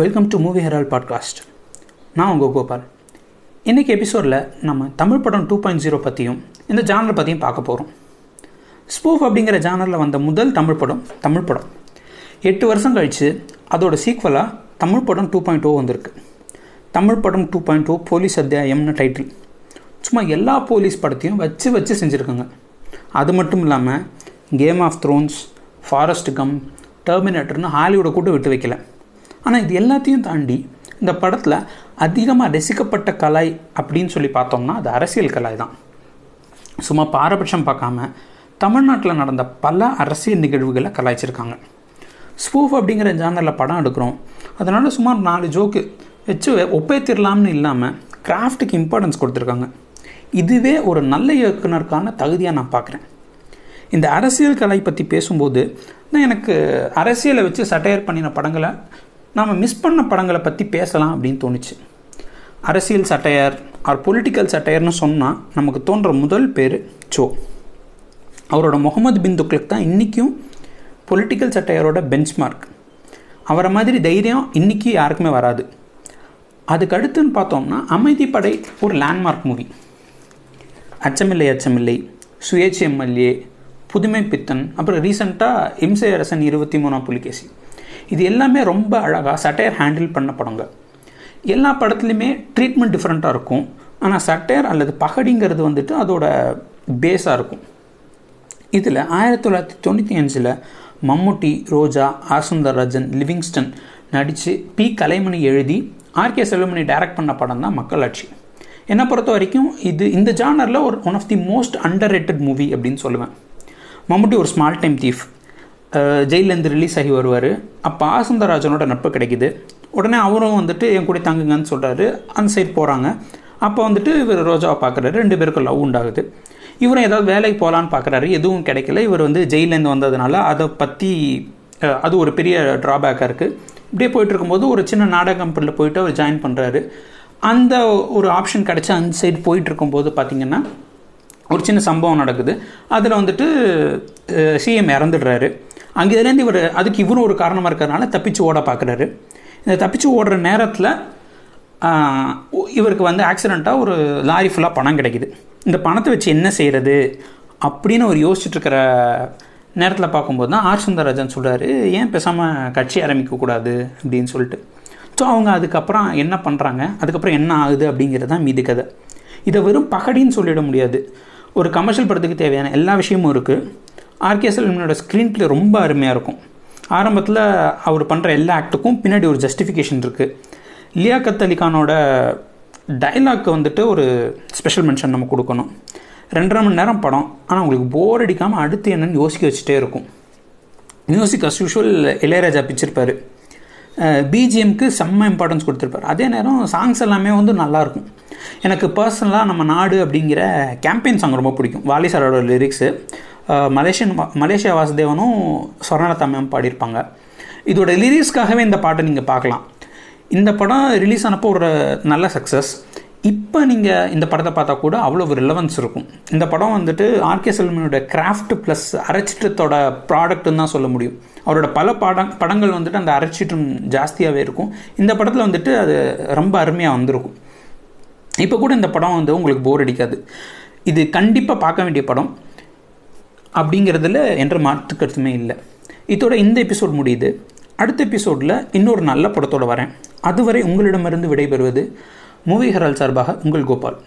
Welcome to movie herald podcast நான் உங்கள் கோபால். இன்றைக்கி எபிசோடில் நம்ம தமிழ் படம் டூ பாயிண்ட் ஜீரோ பற்றியும் இந்த ஜானர் பற்றியும் பார்க்க போகிறோம் ஸ்பூஃப் அப்படிங்கிற ஜானரில் வந்த முதல் தமிழ் படம் தமிழ் படம். எட்டு வருஷம் கழித்து அதோட சீக்வலாக தமிழ் படம் டூ பாயிண்ட் ஓ வந்திருக்கு. தமிழ் படம் டூ பாயிண்ட் ஓ போலீஸ் அத்தியாயம்னு டைட்டில் சும்மா எல்லா போலீஸ் படத்தையும் வச்சு வச்சு செஞ்சுருக்காங்க. அது மட்டும் இல்லாமல் Game of Thrones Forrest Gump டெர்மினேட்டர்னு ஹாலிவுட்டை கூட்டு விட்டு வைக்கல. ஆனால் இது எல்லாத்தையும் தாண்டி இந்த படத்தில் அதிகமாக ரசிக்கப்பட்ட கலை அப்படின்னு சொல்லி பார்த்தோம்னா அது அரசியல் கலை தான். சும்மா பாரபட்சம் பார்க்காம தமிழ்நாட்டில் நடந்த பல அரசியல் நிகழ்வுகளை கலாய்ச்சிருக்காங்க. ஸ்பூஃப் அப்படிங்கிற ஜானரில் படம் எடுக்கிறோம். அதனால் சுமார் நாலு ஜோக்கு வச்சு ஒப்பேத்திடலாம்னு இல்லாமல் கிராஃப்ட்டுக்கு இம்பார்ட்டன்ஸ் கொடுத்துருக்காங்க. இதுவே ஒரு நல்ல இயக்குனருக்கான தகுதியாக நான் பார்க்குறேன். இந்த அரசியல் கலை பற்றி பேசும்போது நான் எனக்கு அரசியலை வச்சு சட்டையர் பண்ணின படங்களை நாம் மிஸ் பண்ண படங்களை பற்றி பேசலாம் அப்படின்னு தோணுச்சு. அரசியல் சட்டையர் ஆர் பொலிட்டிக்கல் சட்டையர்னு சொன்னால் நமக்கு தோன்ற முதல் பேர் சோ அவரோட முகமது பின் துக்லக் தான் இன்றைக்கும் பொலிட்டிக்கல் சட்டையரோட பெஞ்ச்மார்க் அவரை மாதிரி தைரியம் இன்றைக்கி யாருக்குமே வராது. அதுக்கு அடுத்துன்னு பார்த்தோம்னா அமைதிப்படை ஒரு லேண்ட்மார்க் மூவி அச்சமில்லை அச்சமில்லை. சுயேட்சை எம்எல்ஏ புதுமை பித்தன் அப்புறம் ரீசெண்டாக இம்சை அரசன் இருபத்தி மூணாம் புலிகேசி. இது எல்லாமே ரொம்ப அழகாக சட்டையர் ஹேண்டில் பண்ண படங்க. எல்லா படத்துலையுமே ட்ரீட்மெண்ட் டிஃப்ரெண்ட்டாக இருக்கும். ஆனால் சட்டையர் அல்லது பகடிங்கிறது வந்துட்டு அதோட பேஸாக இருக்கும். இதில் ஆயிரத்தி தொள்ளாயிரத்தி தொண்ணூற்றி அஞ்சில் மம்முட்டி ரோஜா ஆசுந்தரராஜன் லிவிங்ஸ்டன் நடித்து பி. கலைமணி எழுதி ஆர்கே செல்வமணி டைரக்ட் பண்ண படம் தான் மக்களாட்சி. என்னை பொறுத்த வரைக்கும் இது இந்த ஜானரில் ஒரு one of the most underrated movie அப்படின்னு சொல்லுவேன். மம்முட்டி ஒரு ஸ்மால் டைம் தீஃப் ஜெயிலேருந்து ரிலீஸ் ஆகி வருவார். அப்போ ஆசந்தராஜனோட நட்பு கிடைக்குது. உடனே அவரும் வந்துட்டு என் கூட தங்குங்கன்னு சொல்கிறாரு அந்த சைட் போகிறாங்க அப்போ வந்துட்டு இவர் ரோஜாவை பார்க்குறாரு ரெண்டு பேருக்கும் லவ் உண்டாகுது. இவரும் ஏதாவது வேலைக்கு போகலான்னு பார்க்குறாரு எதுவும் கிடைக்கல. இவர் வந்து ஜெயிலேருந்து வந்ததுனால அதை பற்றி அது ஒரு பெரிய ட்ராபேக்காக இருக்குது இப்படியே போயிட்டு இருக்கும்போது ஒரு சின்ன நாடக கம்பெனியில் போயிட்டு அவர் ஜாயின் பண்ணுறாரு அந்த ஒரு ஆப்ஷன் கிடச்சி அந்த சைடு போயிட்டு இருக்கும்போது ஒரு சின்ன சம்பவம் நடக்குது. அதில் வந்துட்டு சிஎம் இறந்துடுறாரு. அங்கே இதுலேருந்து இவர் அதுக்கு இவரும் ஒரு காரணமாக இருக்கிறதுனால தப்பிச்சு ஓட பார்க்குறாரு. இந்த தப்பிச்சு ஓடுற நேரத்தில் இவருக்கு வந்து ஆக்சிடெண்ட்டாக ஒரு லாரி ஃபுல்லாக பணம் கிடைக்குது. இந்த பணத்தை வச்சு என்ன செய்கிறது அப்படின்னு அவர் யோசிச்சுட்ருக்கிற நேரத்தில் பார்க்கும்போது தான் ஆர் சுந்தரராஜன் சொல்கிறாரு ஏன் பேசாமல் கட்சி ஆரம்பிக்கக்கூடாது அப்படின்னு சொல்லிட்டு. ஸோ அவங்க அதுக்கப்புறம் என்ன பண்ணுறாங்க அதுக்கப்புறம் என்ன ஆகுது அப்படிங்கிறது தான் மீதி கதை. இதை வெறும் பகடின்னு சொல்லிட முடியாது. ஒரு கமர்ஷியல் படத்துக்கு தேவையான எல்லா விஷயமும் இருக்குது ஆர்கே செல்வனோட ஸ்க்ரீன் பிளே ரொம்ப அருமையாக இருக்கும். ஆரம்பத்தில் அவர் பண்ணுற எல்லா ஆக்டுக்கும் பின்னாடி ஒரு ஜஸ்டிஃபிகேஷன் இருக்குது லியாக்கத் அலிகானோட டைலாக்கு வந்துட்டு ஒரு ஸ்பெஷல் மென்ஷன் நம்ம கொடுக்கணும். ரெண்டரை மணி நேரம் படம். ஆனால் உங்களுக்கு போர் அடிக்காமல் அடுத்து என்னென்னு யோசிக்க வச்சுட்டே இருக்கும். மியூசிக் அஸ் யூஷுவல் இளையராஜா பிச்சிருப்பார். பிஜிஎம்க்கு செம்ம இம்பார்ட்டன்ஸ் கொடுத்துருப்பார். அதே நேரம் சாங்ஸ் எல்லாமே வந்து நல்லாயிருக்கும் எனக்கு பர்சனலாக நம்ம நாடு அப்படிங்கிற கேம்பெயின் சாங் ரொம்ப பிடிக்கும். வாலி சாரோட லிரிக்ஸு மலேசியன் மலேசியா வாசுதேவனும் ஸ்வர்ணலதா மேம் பாடியிருப்பாங்க. இதோட லிரிக்ஸ்க்காகவே இந்த பாட்டை நீங்கள் பார்க்கலாம். இந்த படம் ரிலீஸ் ஆனப்போ ஒரு நல்ல சக்ஸஸ் இப்போ நீங்கள் இந்த படத்தை பார்த்தா கூட அவ்வளோ ரிலவன்ஸ் இருக்கும். இந்த படம் வந்துட்டு ஆர்கே செல்வனோட கிராஃப்ட் ப்ளஸ் அரைச்சிட்டத்தோட ப்ராடக்ட்னு தான் சொல்ல முடியும். அவரோட பல படம் படங்கள் வந்துட்டு அந்த அரைச்சிட்டும் ஜாஸ்தியாகவே இருக்கும். இந்த படத்தில் வந்துட்டு அது ரொம்ப அருமையாக வந்திருக்கும். இப்போ கூட இந்த படம் வந்து உங்களுக்கு போர் அடிக்காது. இது கண்டிப்பாக பார்க்க வேண்டிய படம். அப்படிங்கிறதுல என்ற மாற்று கருத்துமே இல்லை. இதோட இந்த எபிசோட் முடியுது. அடுத்த எபிசோடில் இன்னொரு நல்ல படத்தோடு வரேன். அதுவரை உங்களிடமிருந்து விடைபெறுவது மூவி ஹரால் சார்பாக உங்கள் கோபால்.